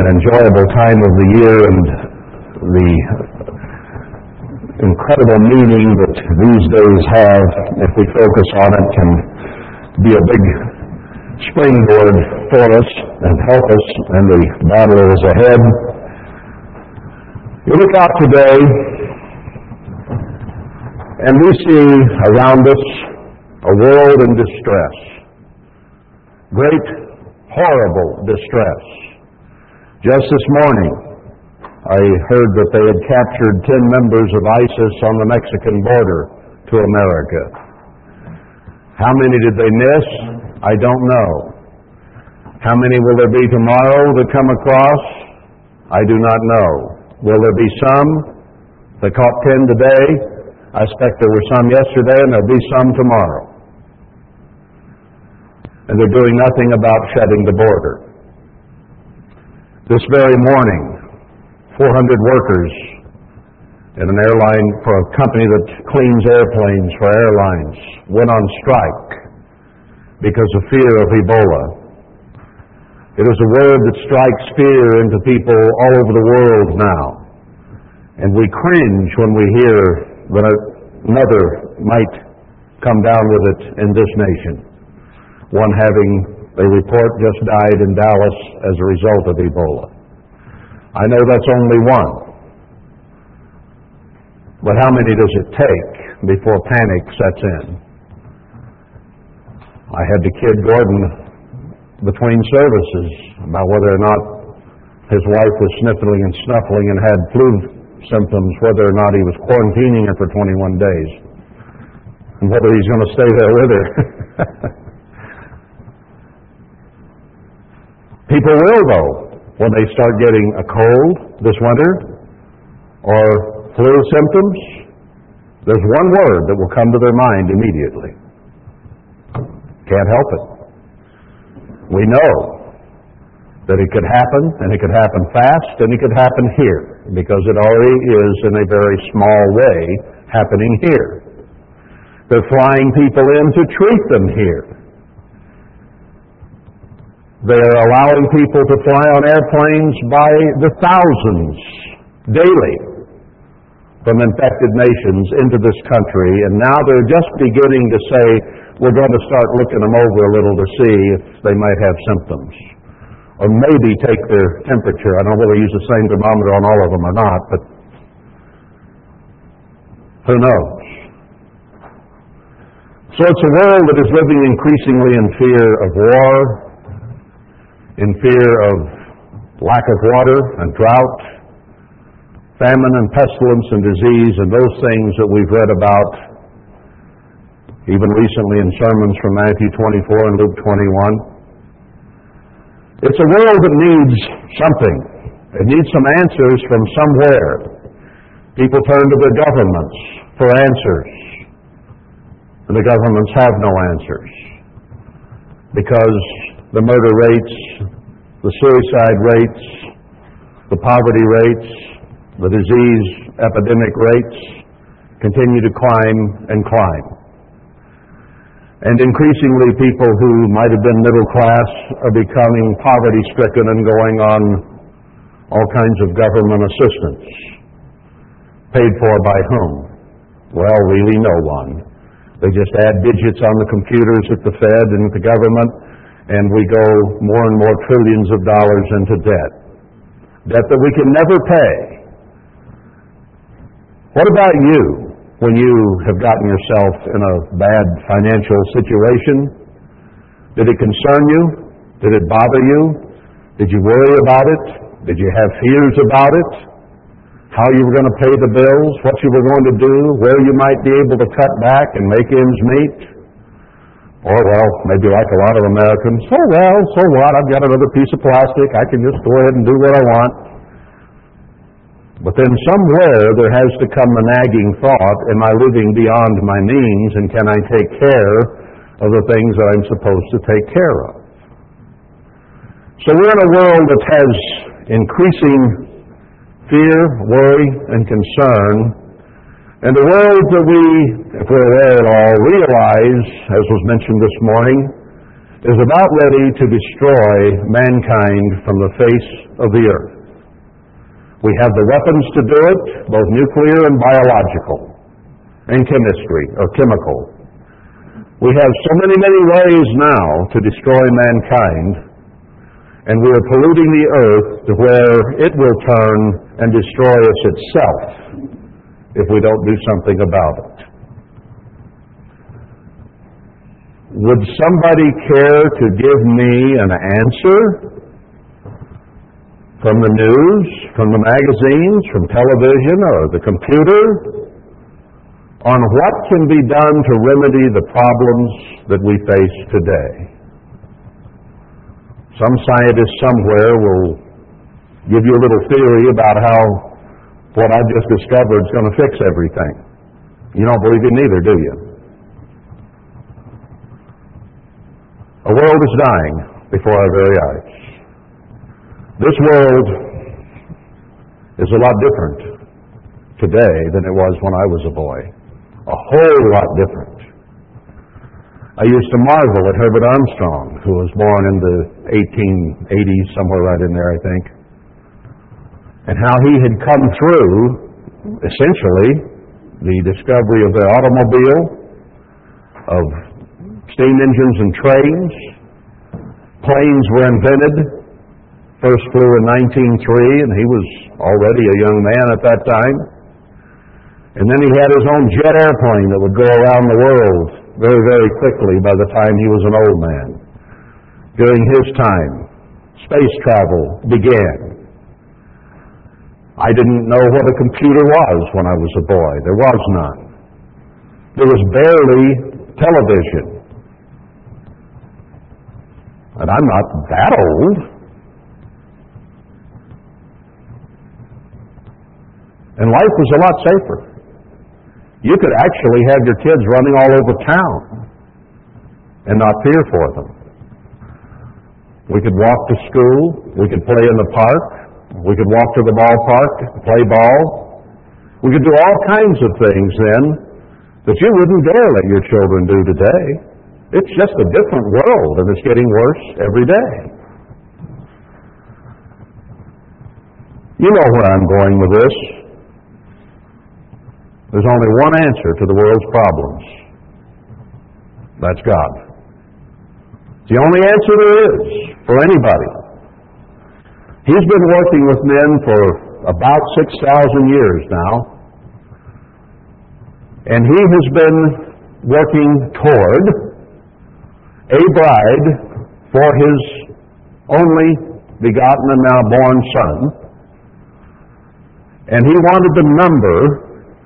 an enjoyable time of the year and the incredible meaning that these days have, if we focus on it, can be a big springboard for us and help us in the battle that is ahead. You look out today and we see around us a world in distress. Great, horrible distress. Just this morning, I heard that they had captured 10 members of ISIS on the Mexican border to America. How many did they miss? I don't know. How many will there be tomorrow that come across? I do not know. Will there be some? They caught 10 today. I expect there were some yesterday and there'll be some tomorrow. And they're doing nothing about shutting the border. This very morning, 400 workers in an airline for a company that cleans airplanes for airlines went on strike because of fear of Ebola. It is a word that strikes fear into people all over the world now. And we cringe when we hear that another might come down with it in this nation. One having a report just died in Dallas as a result of Ebola. I know that's only one. But how many does it take before panic sets in? I had to kid Gordon between services about whether or not his wife was sniffling and snuffling and had flu symptoms, whether or not he was quarantining her for 21 days, and whether he's going to stay there with her. People will, though, when they start getting a cold this winter or flu symptoms, there's one word that will come to their mind immediately. Can't help it. We know that it could happen, and it could happen fast, and it could happen here, because it already is in a very small way happening here. They're flying people in to treat them here. They're allowing people to fly on airplanes by the thousands daily from infected nations into this country, and now they're just beginning to say, we're going to start looking them over a little to see if they might have symptoms. Or maybe take their temperature. I don't know whether they use the same thermometer on all of them or not, but who knows? So it's a world that is living increasingly in fear of war, in fear of lack of water and drought, famine and pestilence and disease, and those things that we've read about even recently in sermons from Matthew 24 and Luke 21. It's a world that needs something. It needs some answers from somewhere. People turn to their governments for answers, and the governments have no answers because the murder rates, the suicide rates, the poverty rates, the disease epidemic rates continue to climb and climb. And increasingly, people who might have been middle class are becoming poverty stricken and going on all kinds of government assistance. Paid for by whom? Well, really, no one. They just add digits on the computers at the Fed and at the government, and we go more and more trillions of dollars into debt. Debt that we can never pay. What about you when you have gotten yourself in a bad financial situation? Did it concern you? Did it bother you? Did you worry about it? Did you have fears about it? How you were going to pay the bills? What you were going to do? Where you might be able to cut back and make ends meet? Or, well, maybe like a lot of Americans, oh, well, so what? I've got another piece of plastic. I can just go ahead and do what I want. But then somewhere there has to come the nagging thought, am I living beyond my means and can I take care of the things that I'm supposed to take care of? So we're in a world that has increasing fear, worry, and concern. And the world that we, if we're aware at all, realize, as was mentioned this morning, is about ready to destroy mankind from the face of the earth. We have the weapons to do it, both nuclear and biological, and chemistry or chemical. We have so many, many ways now to destroy mankind, and we are polluting the earth to where it will turn and destroy us itself if we don't do something about it. Would somebody care to give me an answer from the news, from the magazines, from television, or the computer on what can be done to remedy the problems that we face today? Some scientist somewhere will give you a little theory about how what I just discovered is going to fix everything. You don't believe it neither, do you? A world is dying before our very eyes. This world is a lot different today than it was when I was a boy. A whole lot different. I used to marvel at Herbert Armstrong, who was born in the 1880s, somewhere right in there, I think, and how he had come through, essentially, the discovery of the automobile, of steam engines and trains. Planes were invented. First flew in 1903, and he was already a young man at that time. And then he had his own jet airplane that would go around the world very, very quickly by the time he was an old man. During his time, space travel began. I didn't know what a computer was when I was a boy. There was none. There was barely television. And I'm not that old. And life was a lot safer. You could actually have your kids running all over town and not fear for them. We could walk to school. We could play in the park. We could walk to the ballpark, play ball. We could do all kinds of things then that you wouldn't dare let your children do today. It's just a different world, and it's getting worse every day. You know where I'm going with this. There's only one answer to the world's problems. That's God. It's the only answer there is for anybody. He's been working with men for about 6,000 years now. And he has been working toward a bride for his only begotten and now born son. And he wanted the number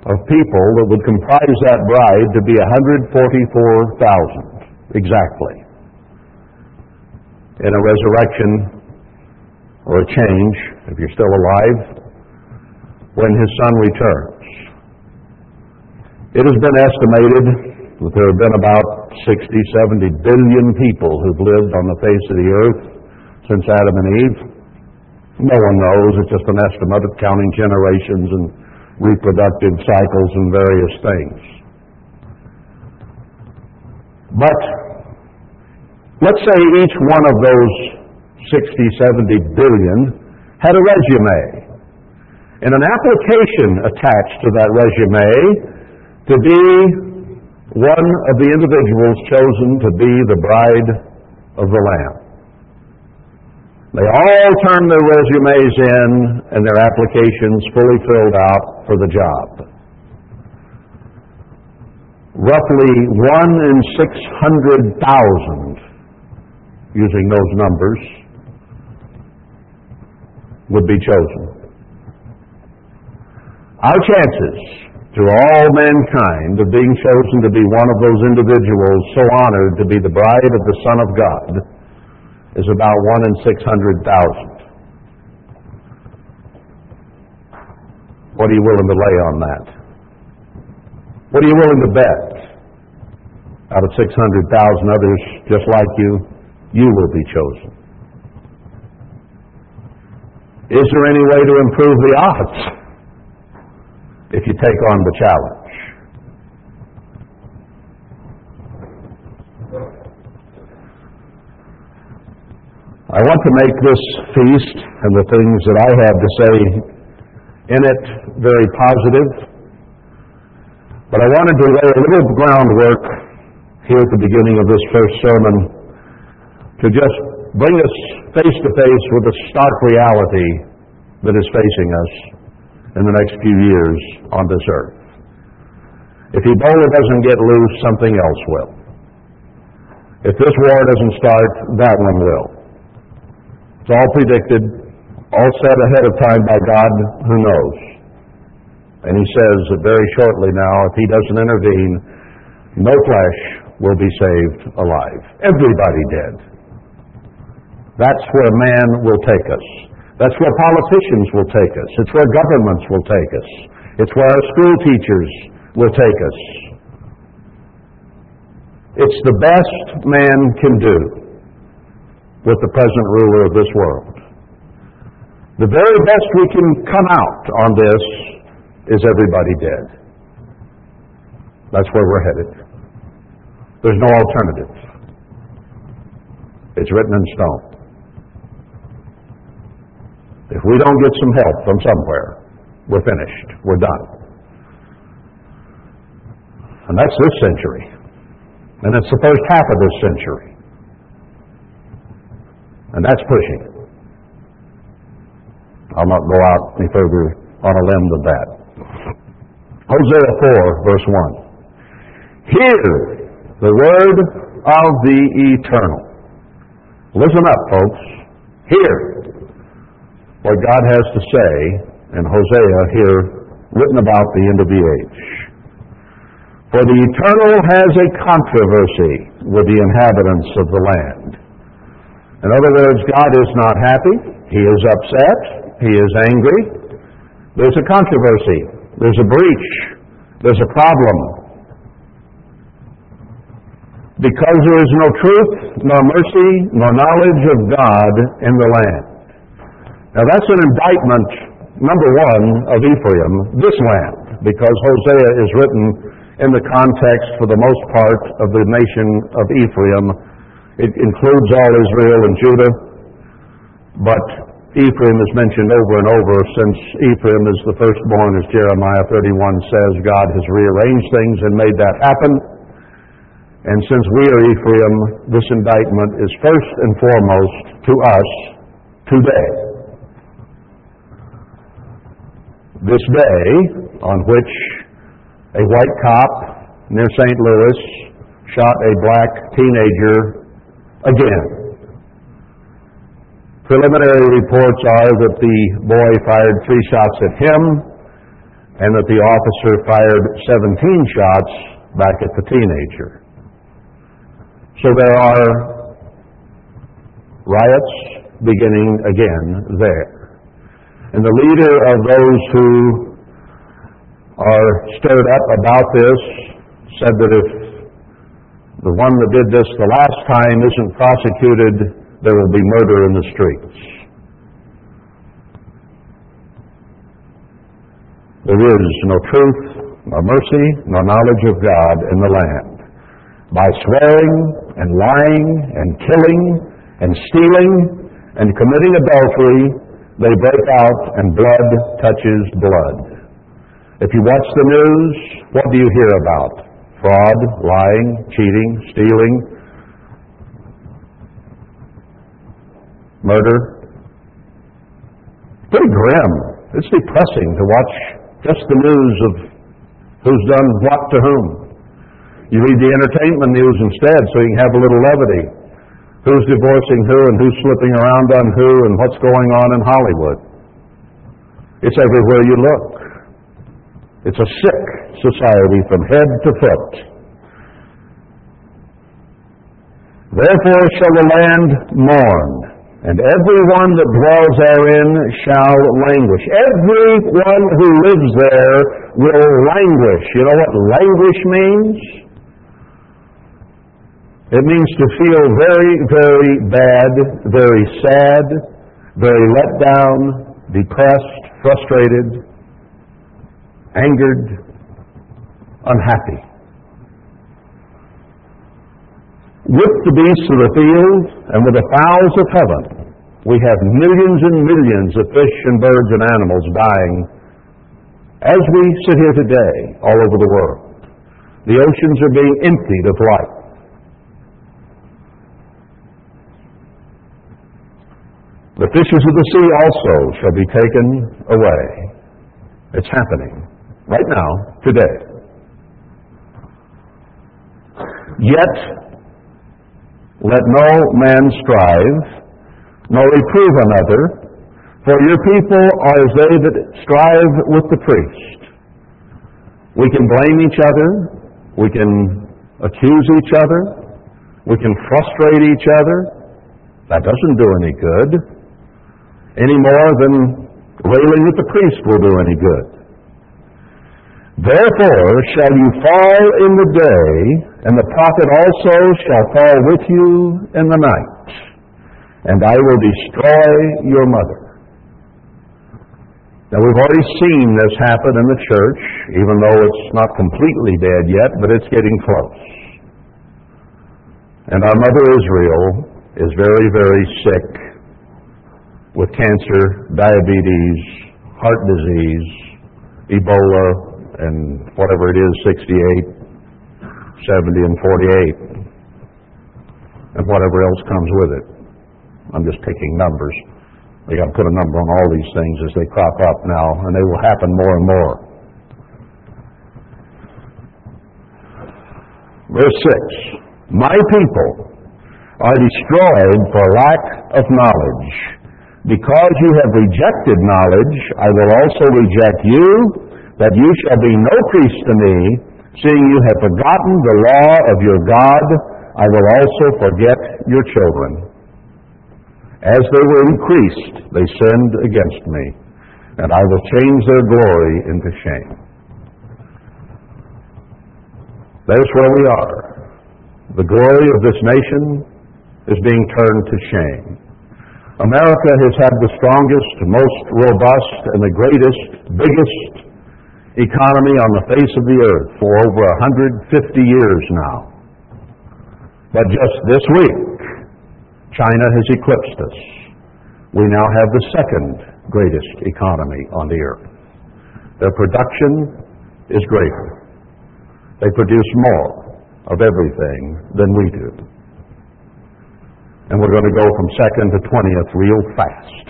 of people that would comprise that bride to be 144,000 exactly in a resurrection or a change, if you're still alive, when his son returns. It has been estimated that there have been about 60, 70 billion people who've lived on the face of the earth since Adam and Eve. No one knows. It's just an estimate of counting generations and reproductive cycles and various things. But let's say each one of those 60, 70 billion had a resume and an application attached to that resume to be one of the individuals chosen to be the bride of the Lamb. They all turned their resumes in and their applications fully filled out for the job. Roughly one in 600,000, using those numbers, would be chosen. Our chances through all mankind of being chosen to be one of those individuals so honored to be the bride of the Son of God is about one in 600,000. What are you willing to lay on that? What are you willing to bet? Out of 600,000 others just like you, you will be chosen. Is there any way to improve the odds if you take on the challenge? I want to make this feast and the things that I have to say in it very positive. But I wanted to lay a little groundwork here at the beginning of this first sermon to just bring us face to face with the stark reality that is facing us in the next few years on this earth. If Ebola doesn't get loose, something else will. If this war doesn't start, that one will. It's all predicted, all said ahead of time by God who knows. And he says that very shortly now, if he doesn't intervene, no flesh will be saved alive. Everybody dead. That's where man will take us. That's where politicians will take us. It's where governments will take us. It's where our school teachers will take us. It's the best man can do with the present ruler of this world. The very best we can come out on this is everybody dead. That's where we're headed. There's no alternative. It's written in stone. If we don't get some help from somewhere, we're finished. We're done. And that's this century. And it's the first half of this century. And that's pushing. I'll not go out any further on a limb than that. Hosea 4, verse 1. Hear the word of the eternal. Listen up, folks. Hear what God has to say in Hosea here, written about the end of the age. For the eternal has a controversy with the inhabitants of the land. In other words, God is not happy. He is upset. He is angry. There's a controversy. There's a breach. There's a problem. Because there is no truth, nor mercy, nor knowledge of God in the land. Now that's an indictment, number one, of Ephraim, this land, because Hosea is written in the context, for the most part, of the nation of Ephraim. It includes all Israel and Judah, but Ephraim is mentioned over and over since Ephraim is the firstborn, as Jeremiah 31 says. God has rearranged things and made that happen. And since we are Ephraim, this indictment is first and foremost to us today. This day on which a white cop near St. Louis shot a black teenager again. Preliminary reports are that the boy fired three shots at him and that the officer fired 17 shots back at the teenager. So there are riots beginning again there. And the leader of those who are stirred up about this said that if the one that did this the last time isn't prosecuted, there will be murder in the streets. There is no truth, no mercy, no knowledge of God in the land. By swearing and lying and killing and stealing and committing adultery, they break out and blood touches blood. If you watch the news, what do you hear about? Fraud, lying, cheating, stealing, murder. Pretty grim. It's depressing to watch just the news of who's done what to whom. You read the entertainment news instead so you can have a little levity. Who's divorcing who and who's slipping around on who and what's going on in Hollywood. It's everywhere you look. It's a sick society from head to foot. Therefore shall the land mourn, and every one that dwells therein shall languish. Every one who lives there will languish. You know what languish means? It means to feel very, very bad, very sad, very let down, depressed, frustrated, angered, unhappy. With the beasts of the field and with the fowls of heaven we have millions and millions of fish and birds and animals dying as we sit here today all over the world. The oceans are being emptied of life. The fishes of the sea also shall be taken away. It's happening right now, today. Yet, let no man strive, nor reprove another, for your people are as they that strive with the priest. We can blame each other, we can accuse each other, we can frustrate each other. That doesn't do any good any more than railing at the priest will do any good. Therefore shall you fall in the day, and the prophet also shall fall with you in the night, and I will destroy your mother. Now we've already seen this happen in the church, even though it's not completely dead yet, but it's getting close. And our mother Israel is very, very sick with cancer, diabetes, heart disease, Ebola, and whatever it is, 68, 70, and 48, and whatever else comes with it. I'm just picking numbers. We got to put a number on all these things as they crop up now, and they will happen more and more. Verse 6 My people are destroyed for lack of knowledge. Because you have rejected knowledge, I will also reject you, that you shall be no priest to me, seeing you have forgotten the law of your God, I will also forget your children. As they were increased, they sinned against me, and I will change their glory into shame. There's where we are. The glory of this nation is being turned to shame. America has had the strongest, most robust, and the greatest, biggest economy on the face of the earth for over 150 years now. But just this week, China has eclipsed us. We now have the second greatest economy on the earth. Their production is greater. They produce more of everything than we do. And we're going to go from second to 20th real fast,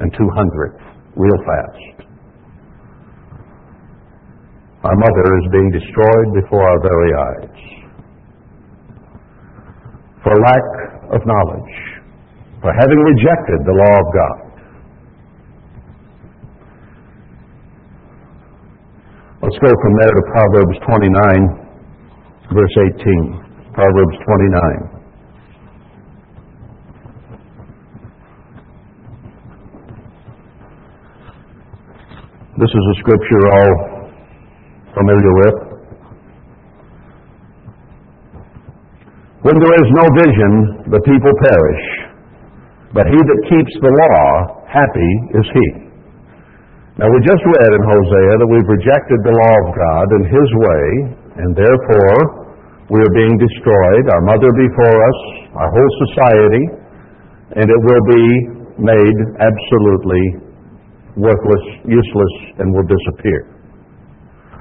and 200th real fast. Our mother is being destroyed before our very eyes for lack of knowledge, for having rejected the law of God. Let's go from there to Proverbs 29, verse 18. Proverbs 29. This is a scripture all familiar with. When there is no vision, the people perish. But he that keeps the law, happy is he. Now we just read in Hosea that we've rejected the law of God and his way, and therefore we are being destroyed, our mother before us, our whole society, and it will be made absolutely worthless, useless, and will disappear.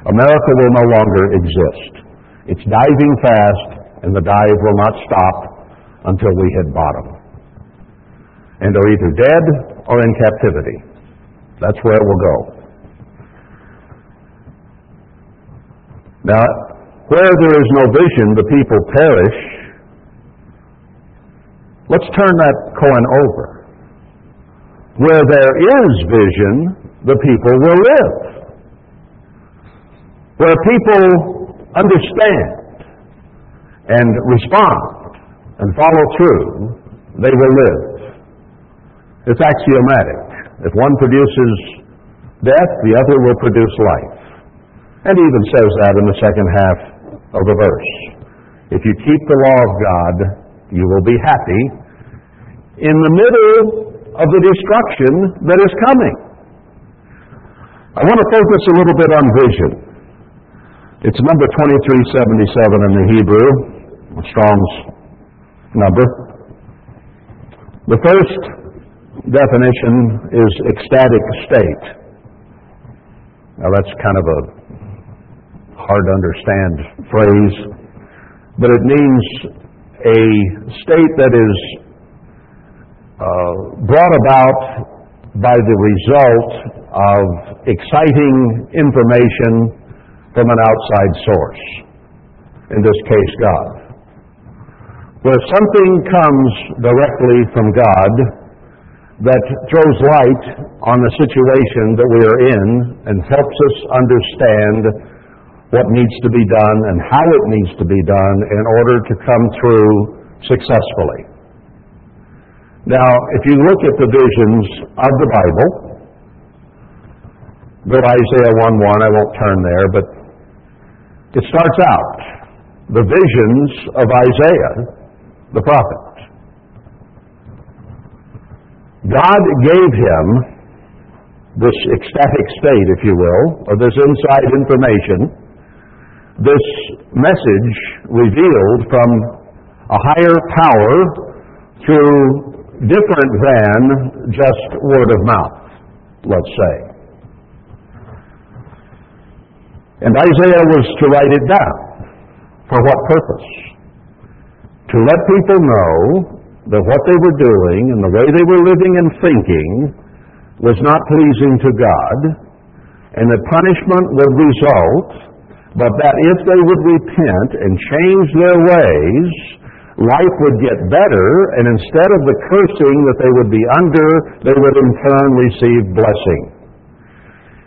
America will no longer exist. It's diving fast, and the dive will not stop until we hit bottom. And are either dead or in captivity. That's where it will go. Now, where there is no vision, the people perish. Let's turn that coin over. Where there is vision, the people will live. Where people understand and respond and follow through, they will live. It's axiomatic. If one produces death, the other will produce life. And he even says that in the second half of the verse. If you keep the law of God, you will be happy. In the middle of the destruction that is coming. I want to focus a little bit on vision. It's number 2377 in the Hebrew, Strong's number. The first definition is ecstatic state. Now that's kind of a hard to understand phrase, but it means a state that is Uh, brought about by the result of exciting information from an outside source, in this case God. Where something comes directly from God that throws light on the situation that we are in and helps us understand what needs to be done and how it needs to be done in order to come through successfully. Now, if you look at the visions of the Bible, go to Isaiah 1 1, I won't turn there, but it starts out the visions of Isaiah, the prophet. God gave him this ecstatic state, if you will, or this inside information, this message revealed from a higher power through different than just word of mouth, let's say. And Isaiah was to write it down. For what purpose? To let people know that what they were doing and the way they were living and thinking was not pleasing to God, and that punishment would result, but that if they would repent and change their ways, life would get better, and instead of the cursing that they would be under, they would in turn receive blessing.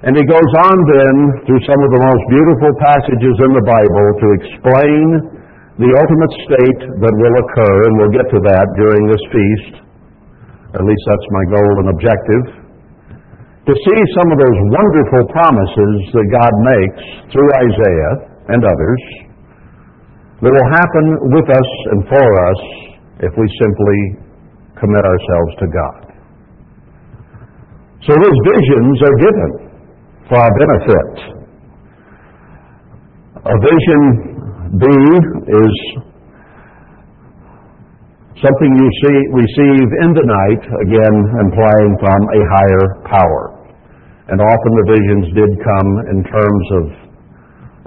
And he goes on then through some of the most beautiful passages in the Bible to explain the ultimate state that will occur, and we'll get to that during this feast. At least that's my goal and objective. To see some of those wonderful promises that God makes through Isaiah and others that will happen with us and for us if we simply commit ourselves to God. So those visions are given for our benefit. A vision B is something you see, receive in the night, again implying from a higher power. And often the visions did come in terms of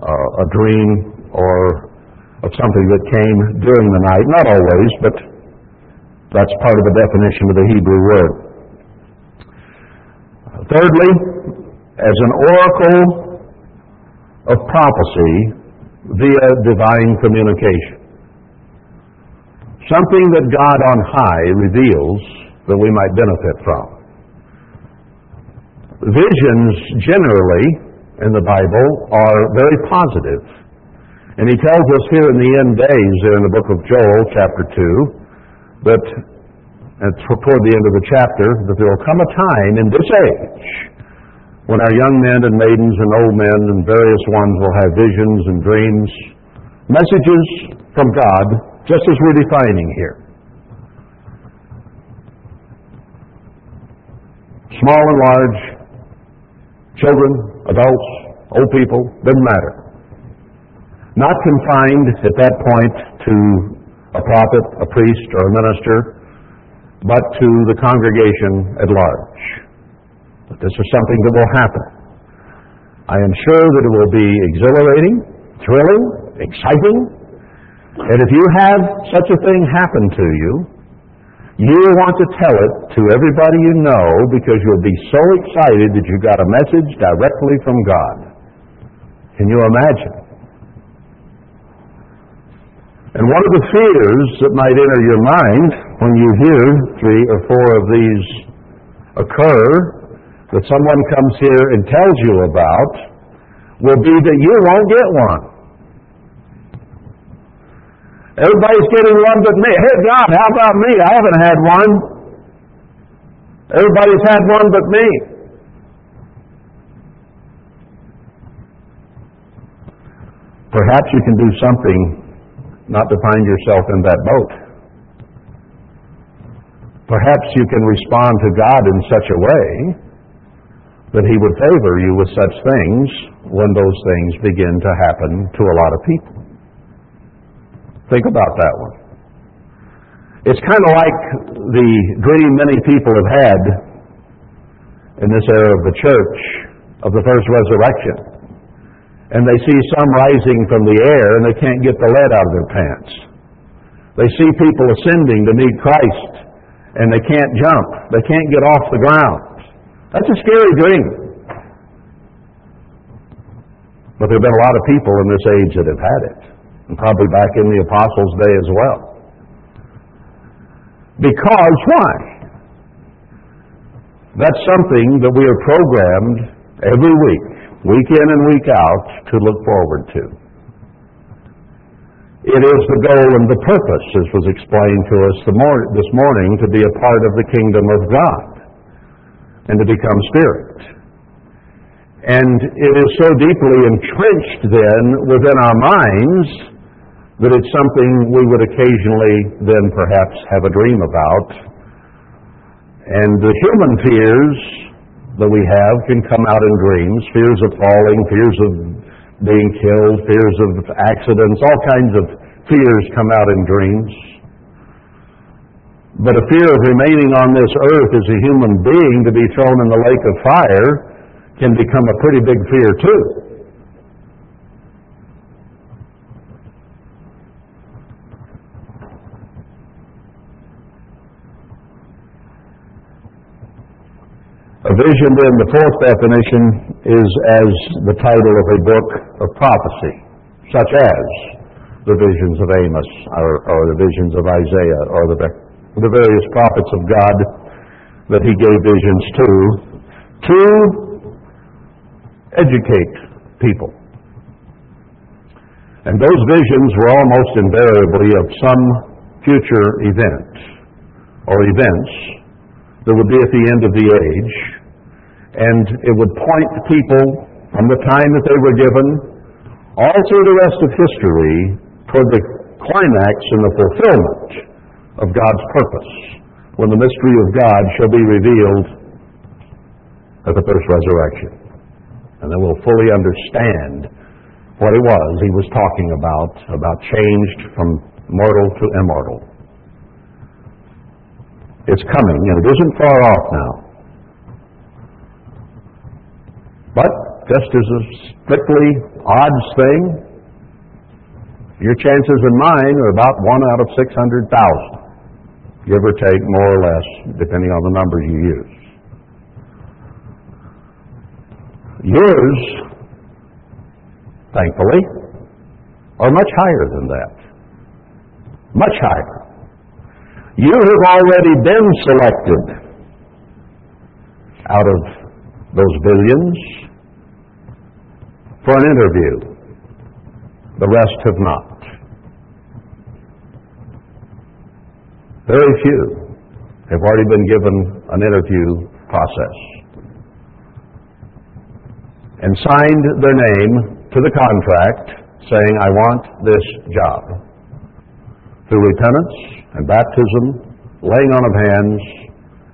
uh, a dream or of something that came during the night. Not always, but that's part of the definition of the Hebrew word. Thirdly, as an oracle of prophecy via divine communication. Something that God on high reveals that we might benefit from. Visions generally in the Bible are very positive. And he tells us here in the end days, there in the book of Joel, chapter 2, that and toward the end of the chapter, that there will come a time in this age when our young men and maidens and old men and various ones will have visions and dreams, messages from God, just as we're defining here. Small and large, children, adults, old people, doesn't matter. Not confined at that point to a prophet, a priest, or a minister, but to the congregation at large. But this is something that will happen. I am sure that it will be exhilarating, thrilling, exciting, and if you have such a thing happen to you, you want to tell it to everybody you know because you'll be so excited that you got a message directly from God. Can you imagine? And one of the fears that might enter your mind when you hear three or four of these occur that someone comes here and tells you about will be that you won't get one. Everybody's getting one but me. Hey, God, how about me? I haven't had one. Everybody's had one but me. Perhaps you can do something not to find yourself in that boat. Perhaps you can respond to God in such a way that He would favor you with such things when those things begin to happen to a lot of people. Think about that one. It's kind of like the dream many people have had in this era of the church of the first resurrection. And they see some rising from the air and they can't get the lead out of their pants. They see people ascending to meet Christ and they can't jump. They can't get off the ground. That's a scary dream. But there have been a lot of people in this age that have had it, and probably back in the Apostles' day as well. Because why? That's something that we are programmed every week, week in and week out, to look forward to. It is the goal and the purpose, as was explained to us this morning, to be a part of the kingdom of God and to become spirit. And it is so deeply entrenched then within our minds that it's something we would occasionally then perhaps have a dream about. And the human fears that we have can come out in dreams fears of falling, fears of being killed, fears of accidents, all kinds of fears come out in dreams. But a fear of remaining on this earth as a human being to be thrown in the lake of fire can become a pretty big fear too. A vision, then, the fourth definition is as the title of a book of prophecy, such as the visions of Amos, or, or the visions of Isaiah, or the, the various prophets of God that he gave visions to, to educate people. And those visions were almost invariably of some future event or events that would be at the end of the age, and it would point people from the time that they were given all through the rest of history toward the climax and the fulfillment of God's purpose when the mystery of God shall be revealed at the first resurrection. And then we'll fully understand what it was he was talking about, about changed from mortal to immortal. It's coming, and it isn't far off now. But just as a strictly odds thing, your chances and mine are about one out of 600,000, give or take more or less, depending on the numbers you use. Yours, thankfully, are much higher than that. Much higher. You have already been selected out of those billions for an interview. The rest have not. Very few have already been given an interview process and signed their name to the contract saying, I want this job. Through repentance and baptism, laying on of hands,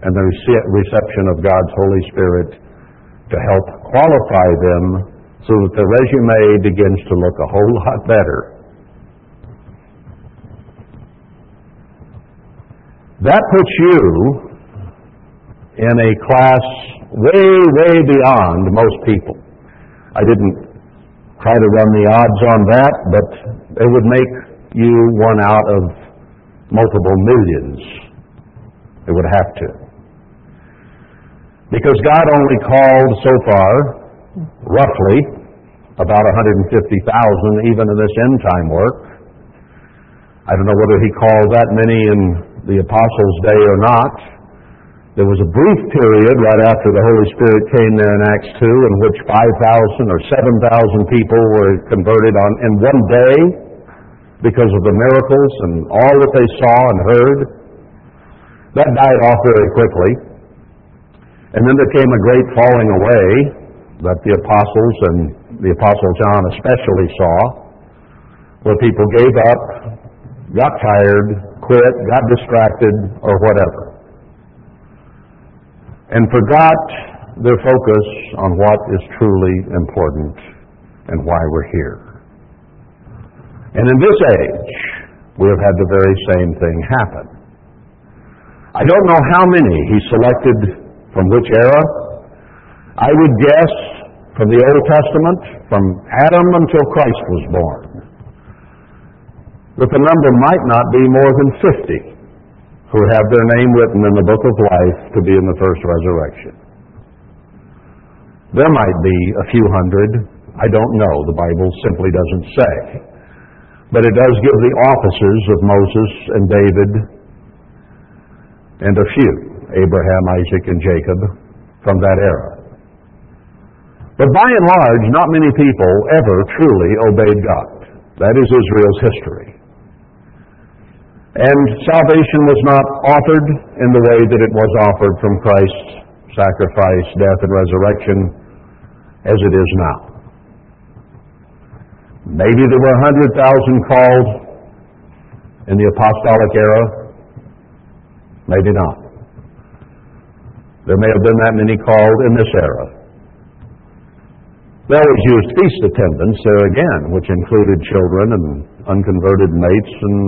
and the reception of God's Holy Spirit to help qualify them so that the resume begins to look a whole lot better. That puts you in a class way, way beyond most people. I didn't try to run the odds on that, but it would make you one out of multiple millions. It would have to. Because God only called so far, roughly, about 150,000 even in this end time work. I don't know whether he called that many in the apostles' day or not. There was a brief period right after the Holy Spirit came there in Acts 2 in which 5,000 or 7,000 people were converted on in one day because of the miracles and all that they saw and heard. That died off very quickly. And then there came a great falling away that the apostles and the apostle John especially saw, where people gave up, got tired, quit, got distracted, or whatever and forgot their focus on what is truly important and why we're here. And in this age, we have had the very same thing happen. I don't know how many he selected from which era. I would guess from the Old Testament, from Adam until Christ was born, that the number might not be more than 50 who have their name written in the book of life to be in the first resurrection. There might be a few hundred. I don't know. The Bible simply doesn't say. But it does give the offices of Moses and David and a few, Abraham, Isaac, and Jacob, from that era. But by and large, not many people ever truly obeyed God. That is Israel's history. And salvation was not offered in the way that it was offered from Christ's sacrifice, death, and resurrection as it is now. Maybe there were 100,000 called in the apostolic era. Maybe not. There may have been that many called in this era. Always used feast attendants there again, which included children and unconverted mates and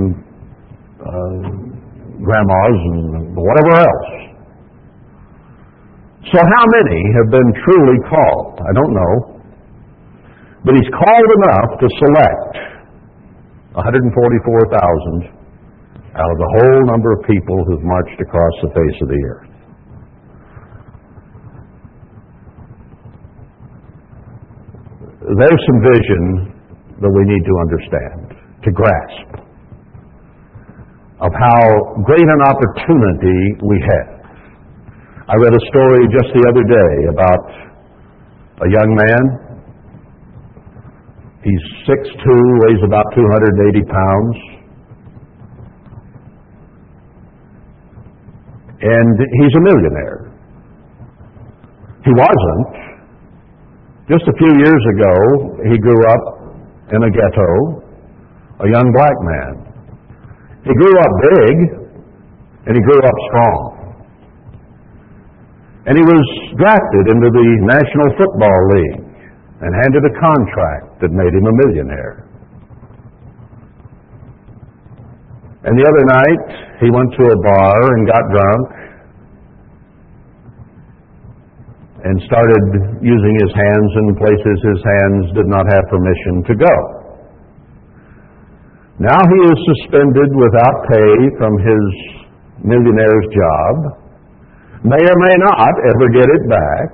uh, grandmas and whatever else. So how many have been truly called? I don't know. But he's called enough to select 144,000 out of the whole number of people who've marched across the face of the earth. There's some vision that we need to understand, to grasp, of how great an opportunity we have. I read a story just the other day about a young man. He's 6'2", weighs about 280 pounds. And he's a millionaire. He wasn't. Just a few years ago, he grew up in a ghetto, a young black man. He grew up big, and he grew up strong. And he was drafted into the National Football League and handed a contract that made him a millionaire. And the other night, he went to a bar and got drunk and started using his hands in places his hands did not have permission to go. Now he is suspended without pay from his millionaire's job, may or may not ever get it back.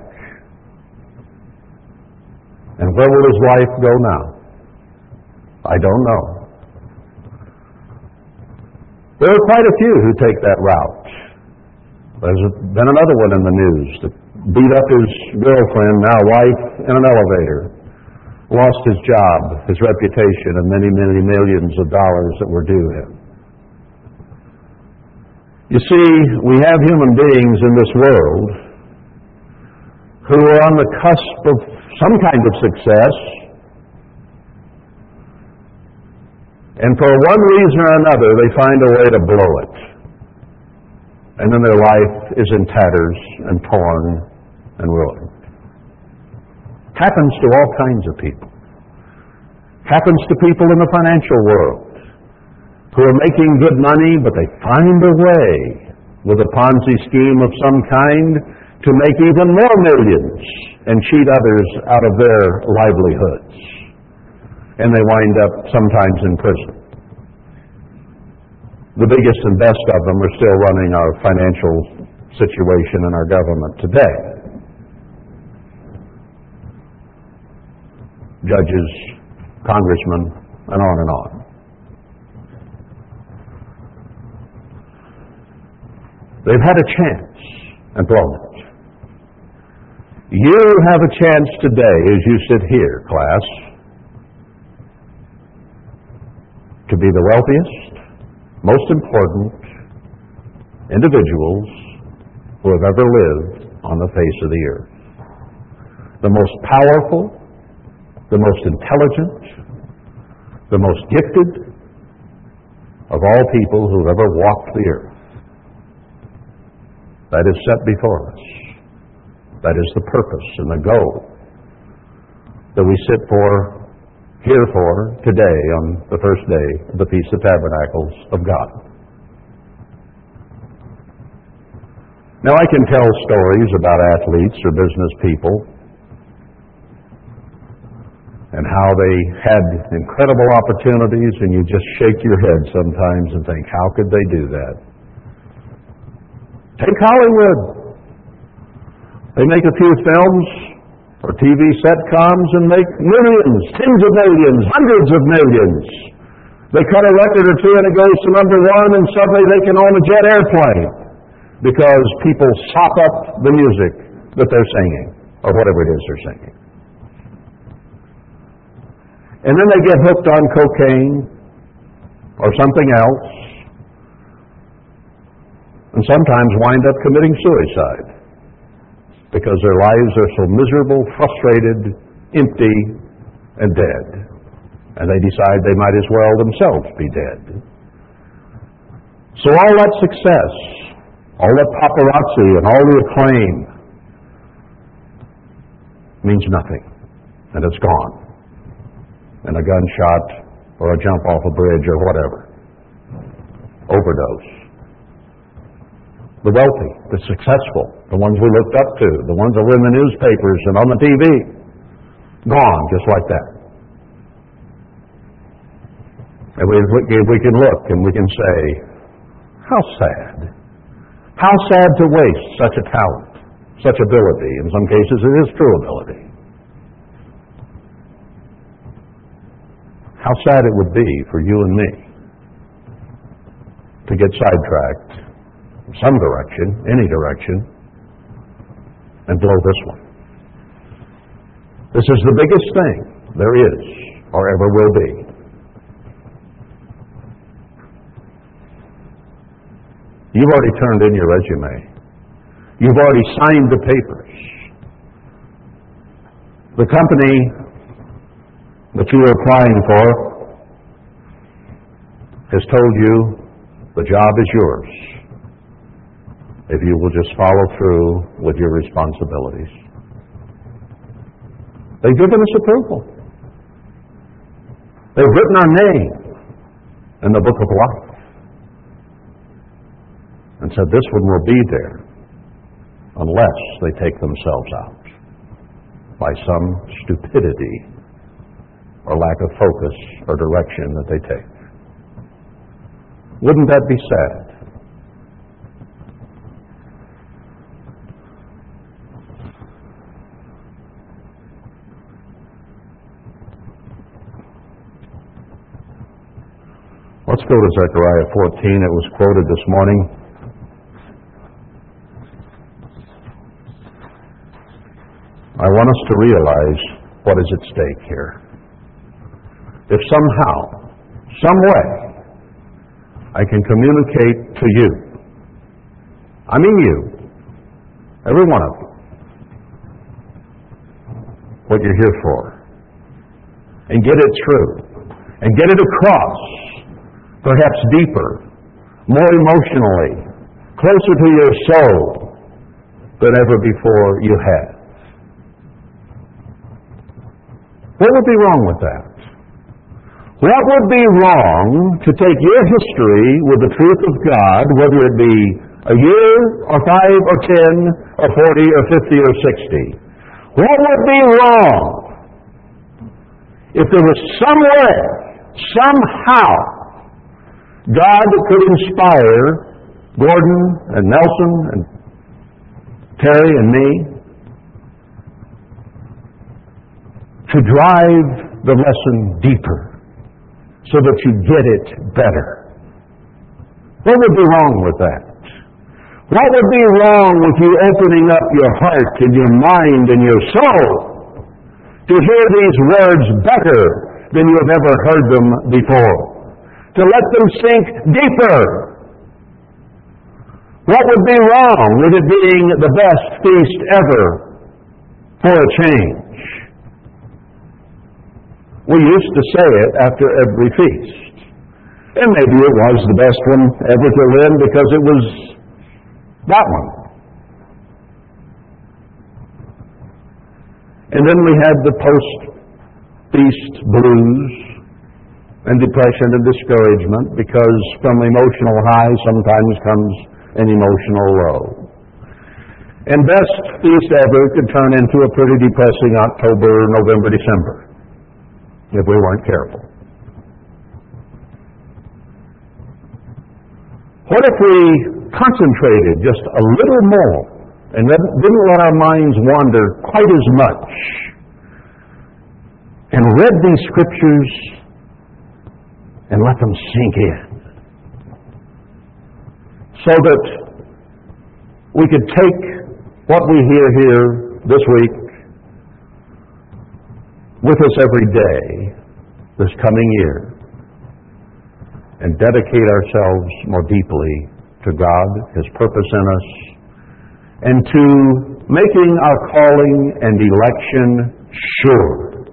And where will his wife go now? I don't know. There are quite a few who take that route. There's been another one in the news that beat up his girlfriend, now wife, in an elevator, lost his job, his reputation, and many, many millions of dollars that were due him. You see, we have human beings in this world who are on the cusp of some kind of success, and for one reason or another, they find a way to blow it. And then their life is in tatters and torn and. Happens to all kinds of people. Happens to people in the financial world who are making good money, but they find a way with a Ponzi scheme of some kind to make even more millions and cheat others out of their livelihoods. And they wind up sometimes in prison. The biggest and best of them are still running our financial situation in our government today. Judges, congressmen, and on and on. They've had a chance and blown it. You have a chance today as you sit here, class, to be the wealthiest, most important individuals who have ever lived on the face of the earth. The most powerful, the most intelligent, the most gifted of all people who've ever walked the earth. That is set before us. That is the purpose and the goal that we sit for, here for, today on the first day of the Feast of Tabernacles of God. Now, I can tell stories about athletes or business people and how they had incredible opportunities, and you just shake your head sometimes and think, how could they do that? Take Hollywood. They make a few films or TV sitcoms and make millions, tens of millions, hundreds of millions. They cut a record or two and it goes to number one, and suddenly they can own a jet airplane because people sop up the music that they're singing or whatever it is they're singing. And then they get hooked on cocaine or something else and sometimes wind up committing suicide because their lives are so miserable, frustrated, empty, and dead. And they decide they might as well themselves be dead. So all that success, all that paparazzi and all the acclaim means nothing. And it's gone. And a gunshot or a jump off a bridge or whatever. Overdose. The wealthy, the successful, the ones we looked up to, the ones that were in the newspapers and on the TV, gone just like that. And we, we can look and we can say, how sad. How sad to waste such a talent, such ability. In some cases, it is true ability. How sad it would be for you and me to get sidetracked some direction, any direction, and blow this one. This is the biggest thing there is or ever will be. You've already turned in your resume. You've already signed the papers. The company that you are applying for has told you the job is yours if you will just follow through with your responsibilities. They've given us approval. They've written our name in the book of life and said this one will be there unless they take themselves out by some stupidity or lack of focus or direction that they take. Wouldn't that be sad? Let's go to Zechariah 14. It was quoted this morning. I want us to realize what is at stake here. If somehow, some way, I can communicate to you, I mean you, every one of you, what you're here for, and get it through, and get it across, perhaps deeper, more emotionally, closer to your soul than ever before you have. What would be wrong with that? What would be wrong to take your history with the truth of God, whether it be a year or five or ten or forty or fifty or sixty? What would be wrong if there was some way, somehow, God could inspire Gordon and Nelson and Terry and me to drive the lesson deeper so that you get it better. What would be wrong with that? What would be wrong with you opening up your heart and your mind and your soul to hear these words better than you have ever heard them before? to let them sink deeper. What would be wrong with it being the best feast ever for a change? We used to say it after every feast. And maybe it was the best one ever to live because it was that one. And then we had the post feast blues and depression and discouragement because from emotional high sometimes comes an emotional low. And best feast ever could turn into a pretty depressing October, November, December if we weren't careful. What if we concentrated just a little more and didn't let our minds wander quite as much and read these scriptures and let them sink in so that we could take what we hear here this week with us every day this coming year and dedicate ourselves more deeply to God, His purpose in us, and to making our calling and election sure.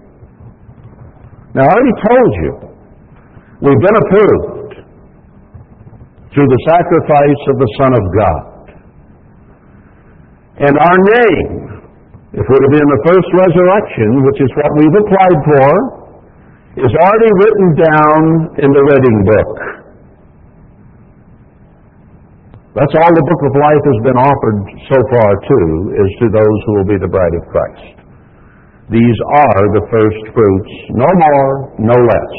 Now, I already told you, we've been approved through the sacrifice of the Son of God. And our name, if we're to be in the first resurrection, which is what we've applied for, is already written down in the Reading Book. That's all the book of life has been offered so far to, is to those who will be the bride of Christ. These are the first fruits, no more, no less.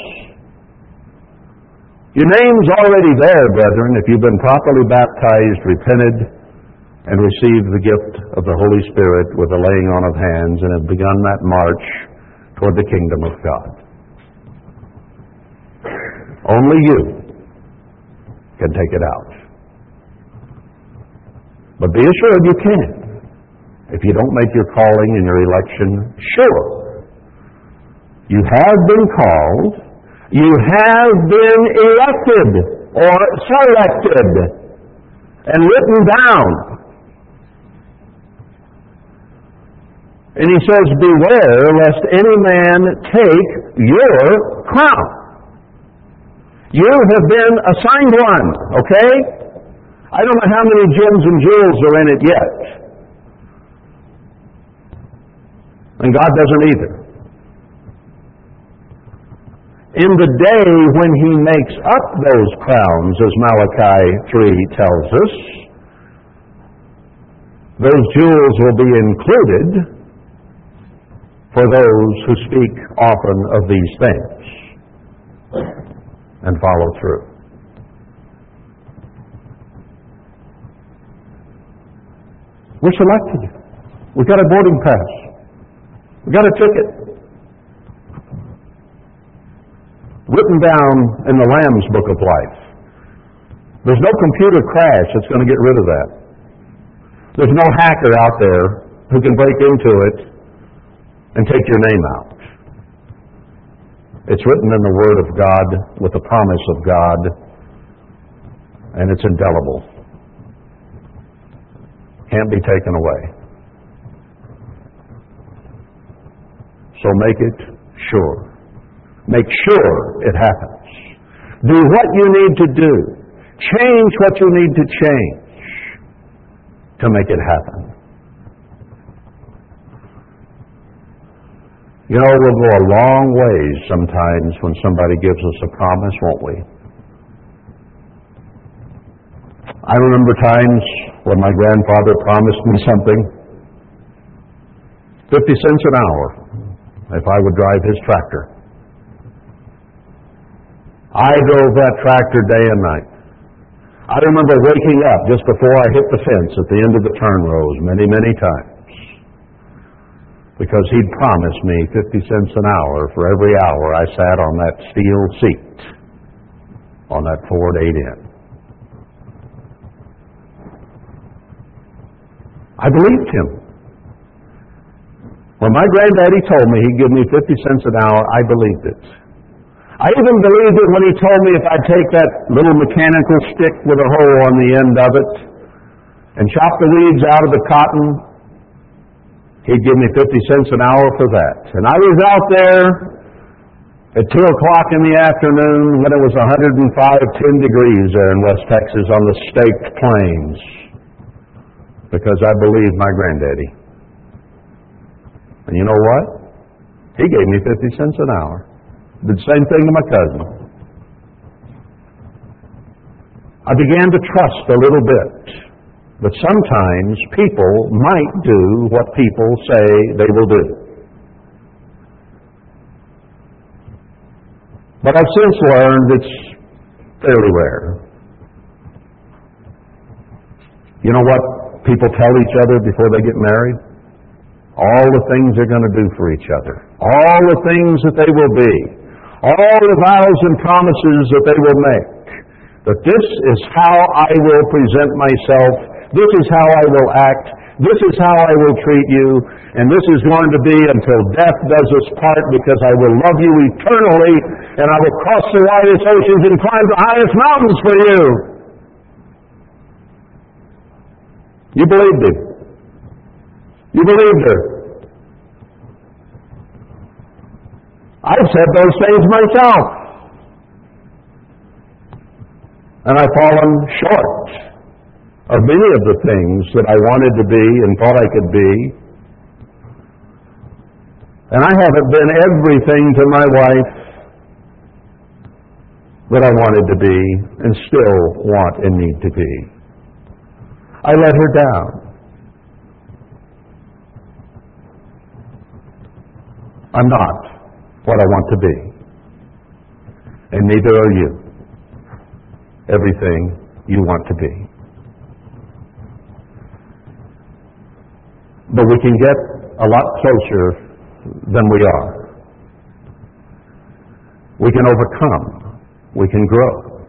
Your name's already there, brethren, if you've been properly baptized, repented, and received the gift of the Holy Spirit with the laying on of hands and have begun that march toward the kingdom of God. Only you can take it out. But be assured you can if you don't make your calling and your election sure. You have been called, you have been elected or selected and written down. And he says, Beware lest any man take your crown. You have been assigned one, okay? I don't know how many gems and jewels are in it yet. And God doesn't either. In the day when He makes up those crowns, as Malachi 3 tells us, those jewels will be included for those who speak often of these things and follow through. We're selected. We've got a boarding pass. We got a ticket. Written down in the Lamb's Book of Life. There's no computer crash that's going to get rid of that. There's no hacker out there who can break into it and take your name out. It's written in the Word of God with the promise of God, and it's indelible. Can't be taken away. So make it sure. Make sure it happens. Do what you need to do. Change what you need to change to make it happen. You know, we'll go a long ways sometimes when somebody gives us a promise, won't we? I remember times when my grandfather promised me something 50 cents an hour if I would drive his tractor. I drove that tractor day and night. I remember waking up just before I hit the fence at the end of the turn rows many, many times because he'd promised me 50 cents an hour for every hour I sat on that steel seat on that Ford 8N. I believed him. When my granddaddy told me he'd give me 50 cents an hour, I believed it. I even believed it when he told me if I'd take that little mechanical stick with a hole on the end of it and chop the weeds out of the cotton He'd give me 50 cents an hour for that. And I was out there at 2 o'clock in the afternoon when it was 105, 10 degrees there in West Texas on the staked plains because I believed my granddaddy. And you know what? He gave me 50 cents an hour. Did the same thing to my cousin. I began to trust a little bit But sometimes people might do what people say they will do. But I've since learned it's fairly rare. You know what people tell each other before they get married? All the things they're going to do for each other. All the things that they will be. All the vows and promises that they will make. That this is how I will present myself. This is how I will act. This is how I will treat you. And this is going to be until death does us part because I will love you eternally and I will cross the widest oceans and climb the highest mountains for you. You believed him. You believed her. I've said those things myself. And I've fallen short of many of the things that I wanted to be and thought I could be. And I haven't been everything to my wife that I wanted to be and still want and need to be. I let her down. I'm not what I want to be. And neither are you everything you want to be. But we can get a lot closer than we are. We can overcome. We can grow.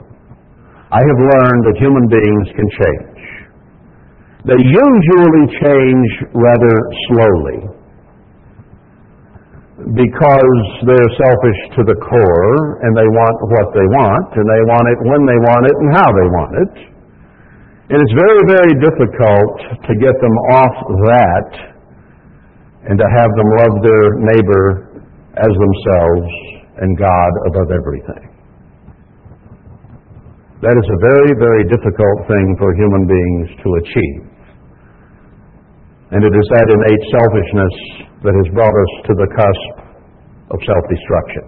I have learned that human beings can change. They usually change rather slowly because they're selfish to the core and they want what they want and they want it when they want it and how they want it. And it's very, very difficult to get them off that and to have them love their neighbor as themselves and God above everything. That is a very, very difficult thing for human beings to achieve. And it is that innate selfishness that has brought us to the cusp of self-destruction.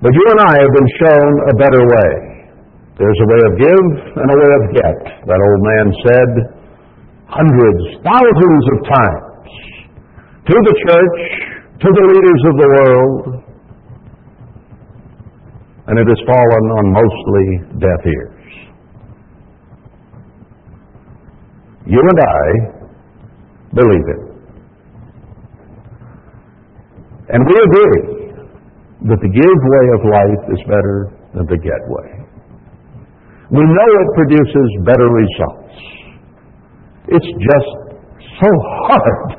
But you and I have been shown a better way. There's a way of give and a way of get. That old man said hundreds, thousands of times to the church, to the leaders of the world, and it has fallen on mostly deaf ears. You and I believe it. And we agree that the give way of life is better than the get way. We know it produces better results. It's just so hard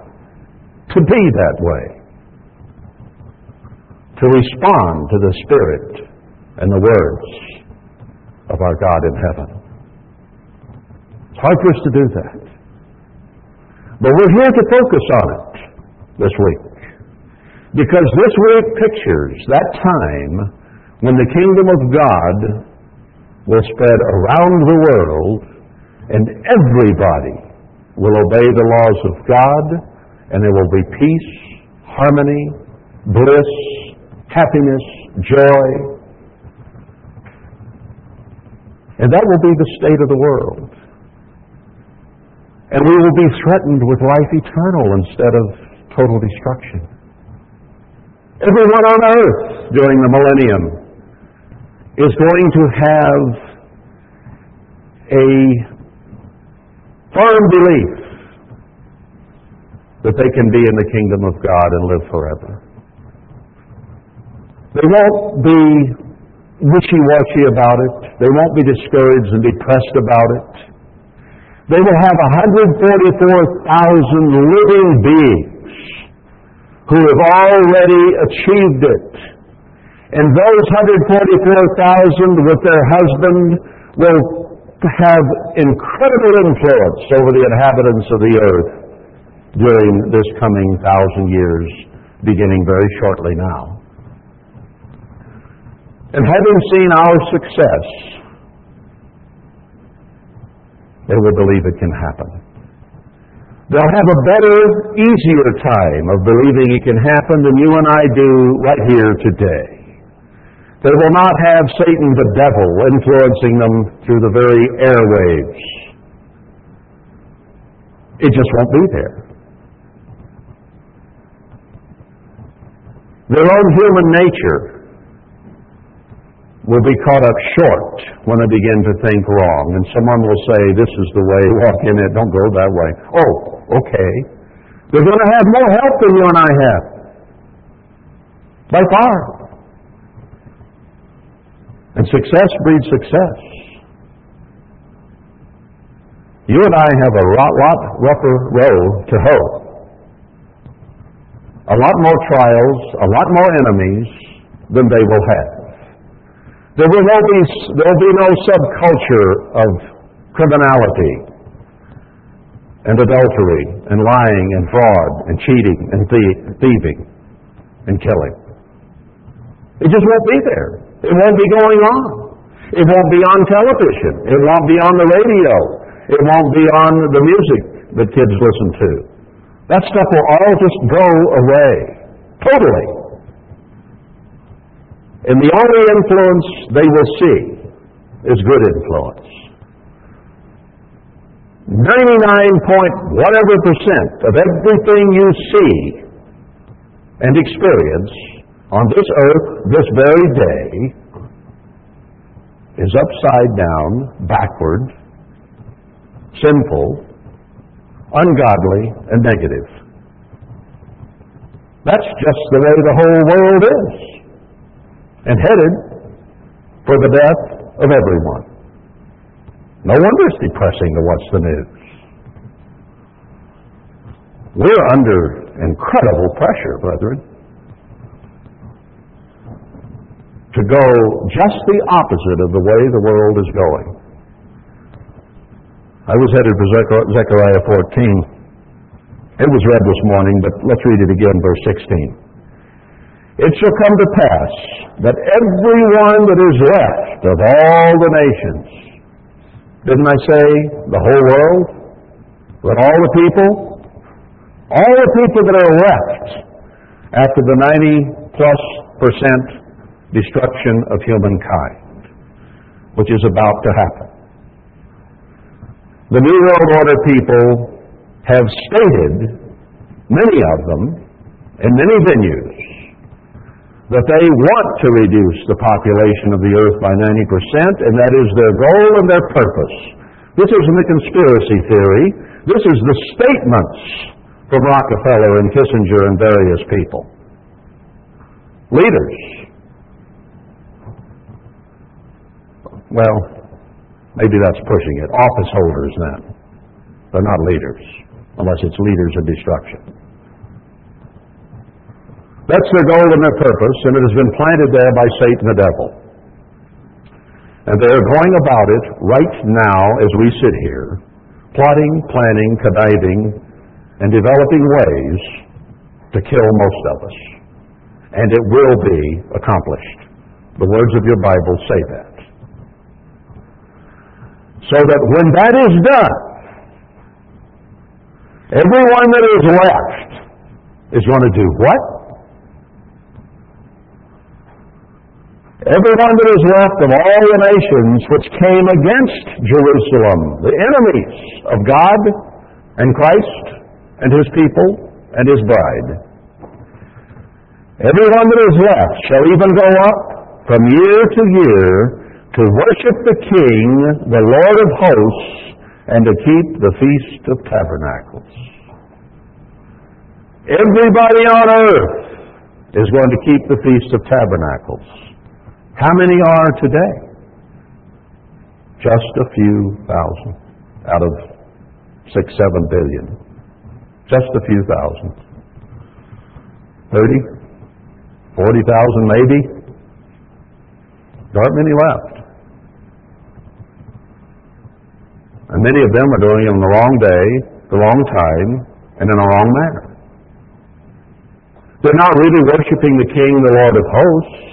to be that way. To respond to the Spirit and the words of our God in heaven. It's hard for us to do that. But we're here to focus on it this week. Because this week pictures that time when the kingdom of God will spread around the world and everybody will obey the laws of God and there will be peace, harmony, bliss, happiness, joy. And that will be the state of the world. And we will be threatened with life eternal instead of total destruction. Everyone on earth during the millennium is going to have a firm belief that they can be in the kingdom of God and live forever. They won't be wishy-washy about it. They won't be discouraged and depressed about it. They will have 144,000 living beings who have already achieved it. And those 144,000 with their husband will have incredible influence over the inhabitants of the earth during this coming thousand years, beginning very shortly now. And having seen our success, they will believe it can happen. They'll have a better, easier time of believing it can happen than you and I do right here today. They will not have Satan the devil influencing them through the very airwaves It just won't be there. Their own human nature will be caught up short when they begin to think wrong. And someone will say, This is the way, walk in it, don't go that way. Oh, okay. They're going to have more help than you and I have. By far. And success breeds success. You and I have a lot, lot rougher road to hoe. A lot more trials, a lot more enemies than they will have. There will, no be, there will be no subculture of criminality and adultery and lying and fraud and cheating and thieving and killing. It just won't be there. It won't be going on. It won't be on television. It won't be on the radio. It won't be on the music that kids listen to. That stuff will all just go away. Totally. And the only influence they will see is good influence. 99 point whatever percent of everything you see and experience on this earth this very day is upside down, backward, sinful, ungodly, and negative. That's just the way the whole world is, and headed for the death of everyone. No wonder it's depressing to watch the news. We're under incredible pressure, brethren, to go just the opposite of the way the world is going. I was headed for Zechariah 14. It was read this morning, but let's read it again, verse 16. It shall come to pass that everyone that is left of all the nations, didn't I say the whole world? But all the people, all the people that are left after the 90 plus percent destruction of humankind, which is about to happen. The New World Order people have stated, many of them, in many venues, that they want to reduce the population of the earth by 90%, and that is their goal and their purpose. This isn't a conspiracy theory. This is the statements from Rockefeller and Kissinger and various people. Leaders. Well, maybe that's pushing it. Office holders then. They're not leaders, unless it's leaders of destruction. That's their goal and their purpose, and it has been planted there by Satan the devil. And they are going about it right now as we sit here, plotting, planning, conniving, and developing ways to kill most of us. And it will be accomplished. The words of your Bible say that. So that when that is done, everyone that is left is going to do what? Everyone that is left of all the nations which came against Jerusalem, the enemies of God and Christ and His people and His bride. Everyone that is left shall even go up from year to year to worship the King, the Lord of hosts, and to keep the Feast of Tabernacles. Everybody on earth is going to keep the Feast of Tabernacles. How many are today? Just a few thousand out of six, seven billion. Just a few thousand. Thirty? Forty thousand maybe? There aren't many left. And many of them are doing it on the wrong day, the wrong time, and in the wrong manner. They're not really worshiping the King, the Lord of hosts.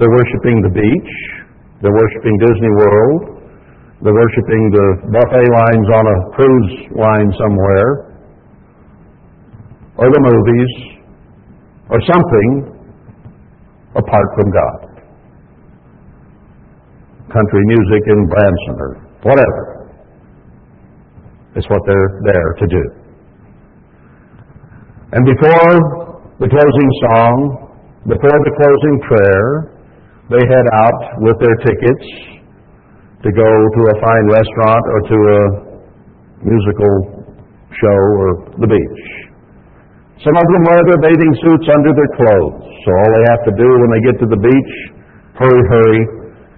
They're worshiping the beach. They're worshiping Disney World. They're worshiping the buffet lines on a cruise line somewhere. Or the movies. Or something apart from God. Country music in Branson or whatever. It's what they're there to do. And before the closing song, before the closing prayer, they head out with their tickets to go to a fine restaurant or to a musical show or the beach. Some of them wear their bathing suits under their clothes, so all they have to do when they get to the beach, hurry, hurry,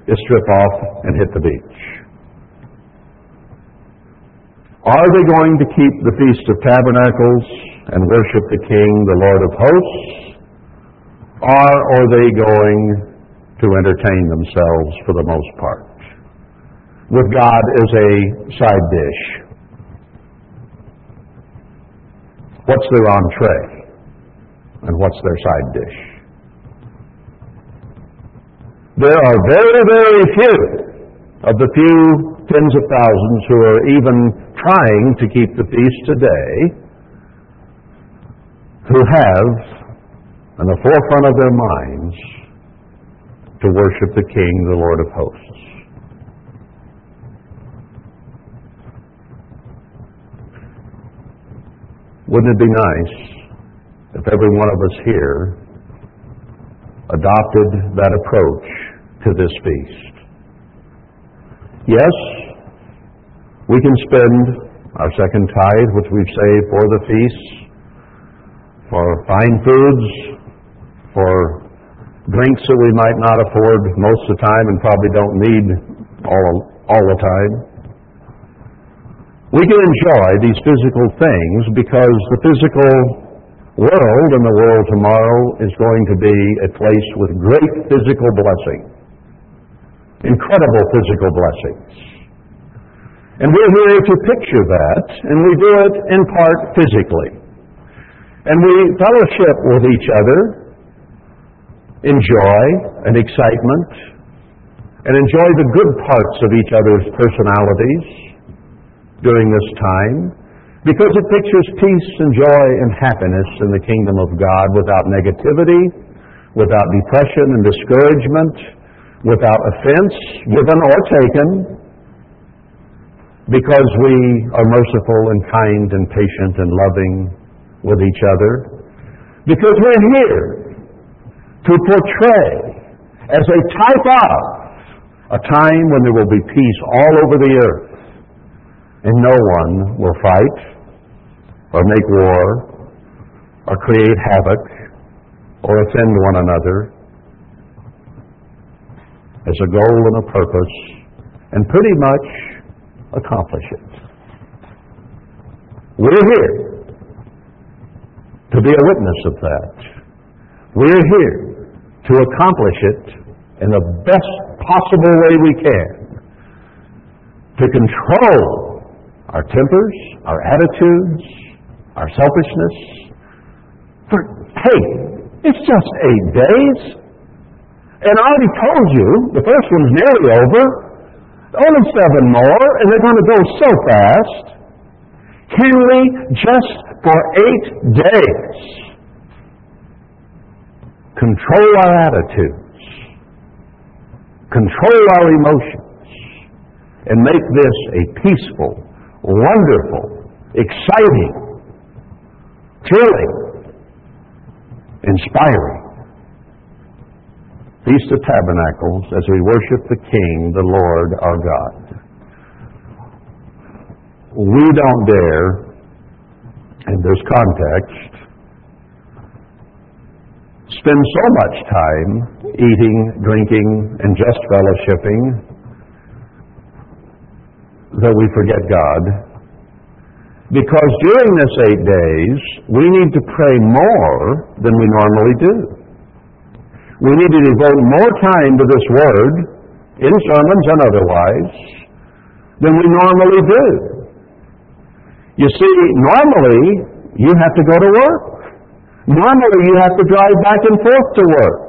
is strip off and hit the beach. Are they going to keep the Feast of Tabernacles and worship the King, the Lord of hosts? Or are they going to entertain themselves for the most part? With God as a side dish. What's their entree? And what's their side dish? There are very, very few of the few tens of thousands who are even trying to keep the feast today who have in the forefront of their minds to worship the King, the Lord of hosts. Wouldn't it be nice if every one of us here adopted that approach to this feast? Yes, we can spend our second tithe, which we've saved for the feasts, for fine foods, for drinks that we might not afford most of the time and probably don't need all, all the time. We can enjoy these physical things because the physical world and the world tomorrow is going to be a place with great physical blessing. Incredible physical blessings. And we're here to picture that, and we do it in part physically. And we fellowship with each other in joy and excitement, and enjoy the good parts of each other's personalities during this time because it pictures peace and joy and happiness in the kingdom of God without negativity, without depression and discouragement, without offense given or taken, because we are merciful and kind and patient and loving with each other, because we're here to portray as a type of a time when there will be peace all over the earth. And no one will fight or make war or create havoc or offend one another as a goal and a purpose. And pretty much accomplish it. We're here to be a witness of that. We're here to accomplish it in the best possible way we can. To control our tempers, our attitudes, our selfishness. For, hey, it's just eight days. And I already told you, the first one's nearly over. Only seven more, and they're going to go so fast. Can we just for eight days control our attitudes, control our emotions, and make this a peaceful, wonderful, exciting, thrilling, inspiring Feast of Tabernacles as we worship the King, the Lord our God. We don't dare, in this context, spend so much time eating, drinking, and just fellowshipping that we forget God. Because during this eight days, we need to pray more than we normally do. We need to devote more time to this Word, in sermons and otherwise, than we normally do. You see, normally you have to go to work. Normally you have to drive back and forth to work.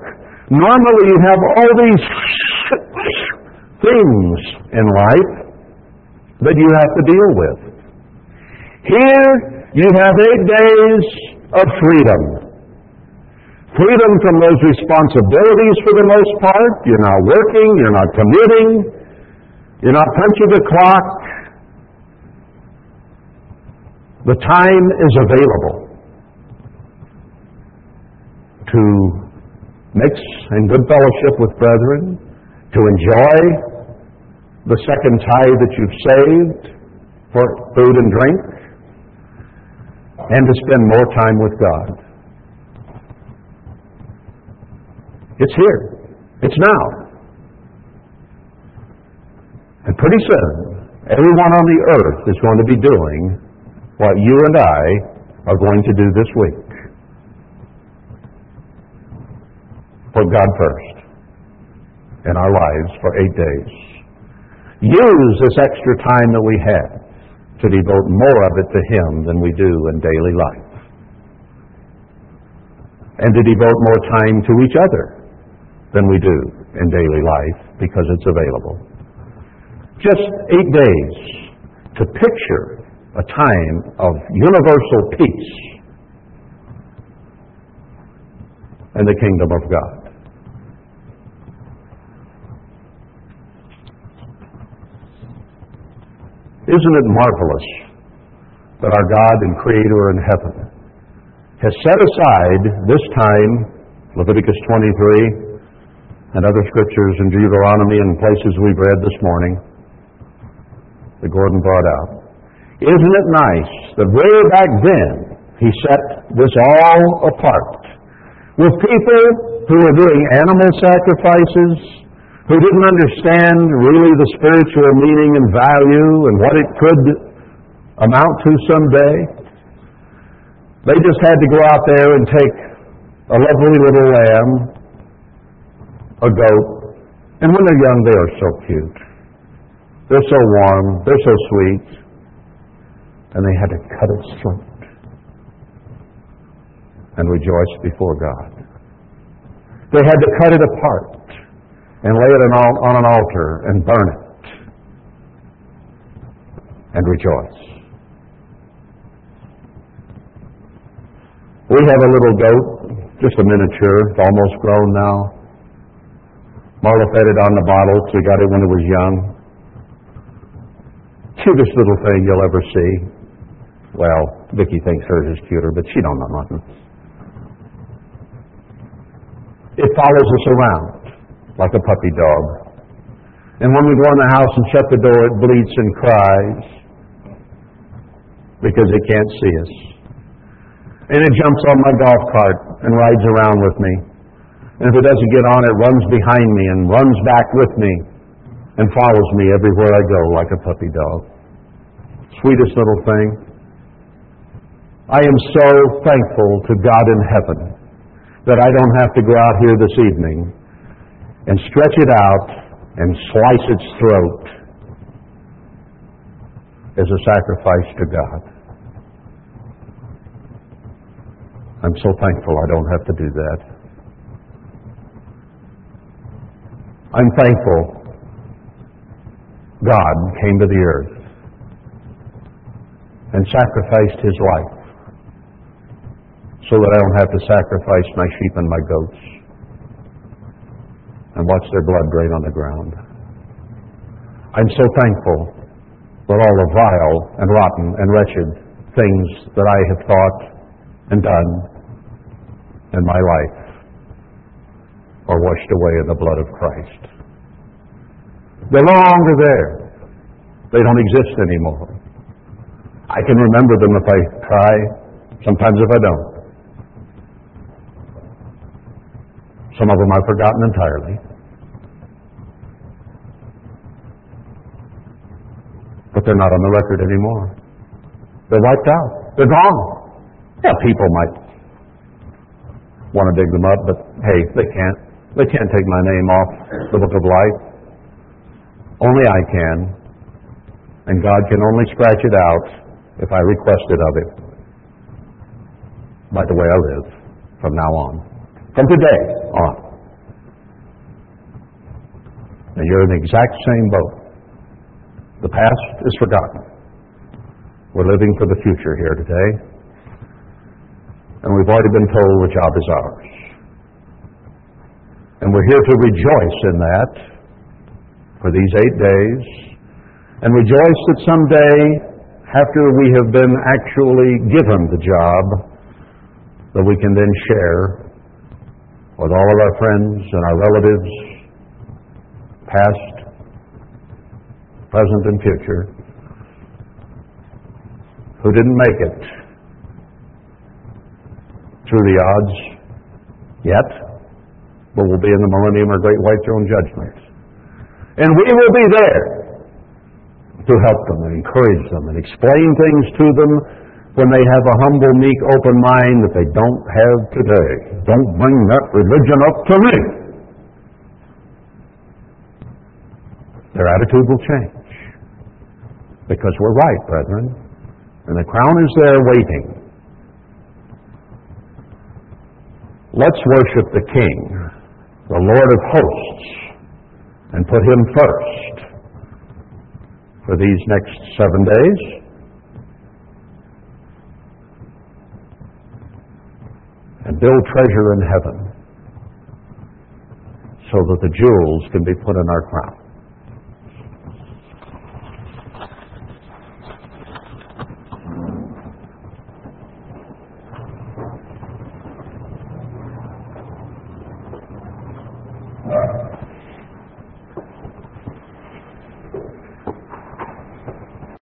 Normally you have all these things in life that you have to deal with. Here, you have eight days of freedom. Freedom from those responsibilities for the most part. You're not working, you're not commuting, you're not punching the clock. The time is available to mix in good fellowship with brethren, to enjoy the second tithe that you've saved for food and drink, and to spend more time with God. It's here. It's now. And pretty soon, everyone on the earth is going to be doing what you and I are going to do this week. Put God first in our lives for eight days. Use this extra time that we have to devote more of it to Him than we do in daily life. And to devote more time to each other than we do in daily life because it's available. Just eight days to picture a time of universal peace and the kingdom of God. Isn't it marvelous that our God and Creator in heaven has set aside this time, Leviticus 23 and other scriptures in Deuteronomy and places we've read this morning that Gordon brought out. Isn't it nice that way back then he set this all apart with people who were doing animal sacrifices, who didn't understand really the spiritual meaning and value and what it could amount to someday. They just had to go out there and take a lovely little lamb, a goat, and when they're young, they are so cute. They're so warm, they're so sweet, and they had to cut its throat and rejoice before God. They had to cut it apart and lay it on an altar and burn it and rejoice. We have a little goat, just a miniature, almost grown now. Marla fed it on the bottle, so we got it when it was young. Cutest little thing you'll ever see. Well, Vicky thinks hers is cuter, but she don't know nothing. It follows us around like a puppy dog. And when we go in the house and shut the door, it bleats and cries because it can't see us. And it jumps on my golf cart and rides around with me. And if it doesn't get on, it runs behind me and runs back with me and follows me everywhere I go like a puppy dog. Sweetest little thing. I am so thankful to God in heaven that I don't have to go out here this evening and stretch it out and slice its throat as a sacrifice to God. I'm so thankful I don't have to do that. I'm thankful God came to the earth and sacrificed his life so that I don't have to sacrifice my sheep and my goats and watch their blood drain on the ground. I'm so thankful for all the vile and rotten and wretched things that I have thought and done in my life are washed away in the blood of Christ. They're no longer there. They don't exist anymore. I can remember them if I try, sometimes if I don't. Some of them I've forgotten entirely. but they're not on the record anymore. They're wiped out. They're gone. Yeah, people might want to dig them up, but hey, they can't. They can't take my name off the book of life. Only I can. And God can only scratch it out if I request it of Him. By the way I live from now on. From today on. Now you're in the exact same boat. The past is forgotten. We're living for the future here today. And we've already been told the job is ours. And we're here to rejoice in that for these eight days. And rejoice that someday after we have been actually given the job, that we can then share with all of our friends and our relatives, past, present, and future, who didn't make it through the odds yet, but will be in the millennium or great white throne judgment. And we will be there to help them and encourage them and explain things to them when they have a humble, meek, open mind that they don't have today. Don't bring that religion up to me. Their attitude will change. Because we're right, brethren. And the crown is there waiting. Let's worship the King, the Lord of hosts, and put him first for these next seven days. And build treasure in heaven so that the jewels can be put in our crown.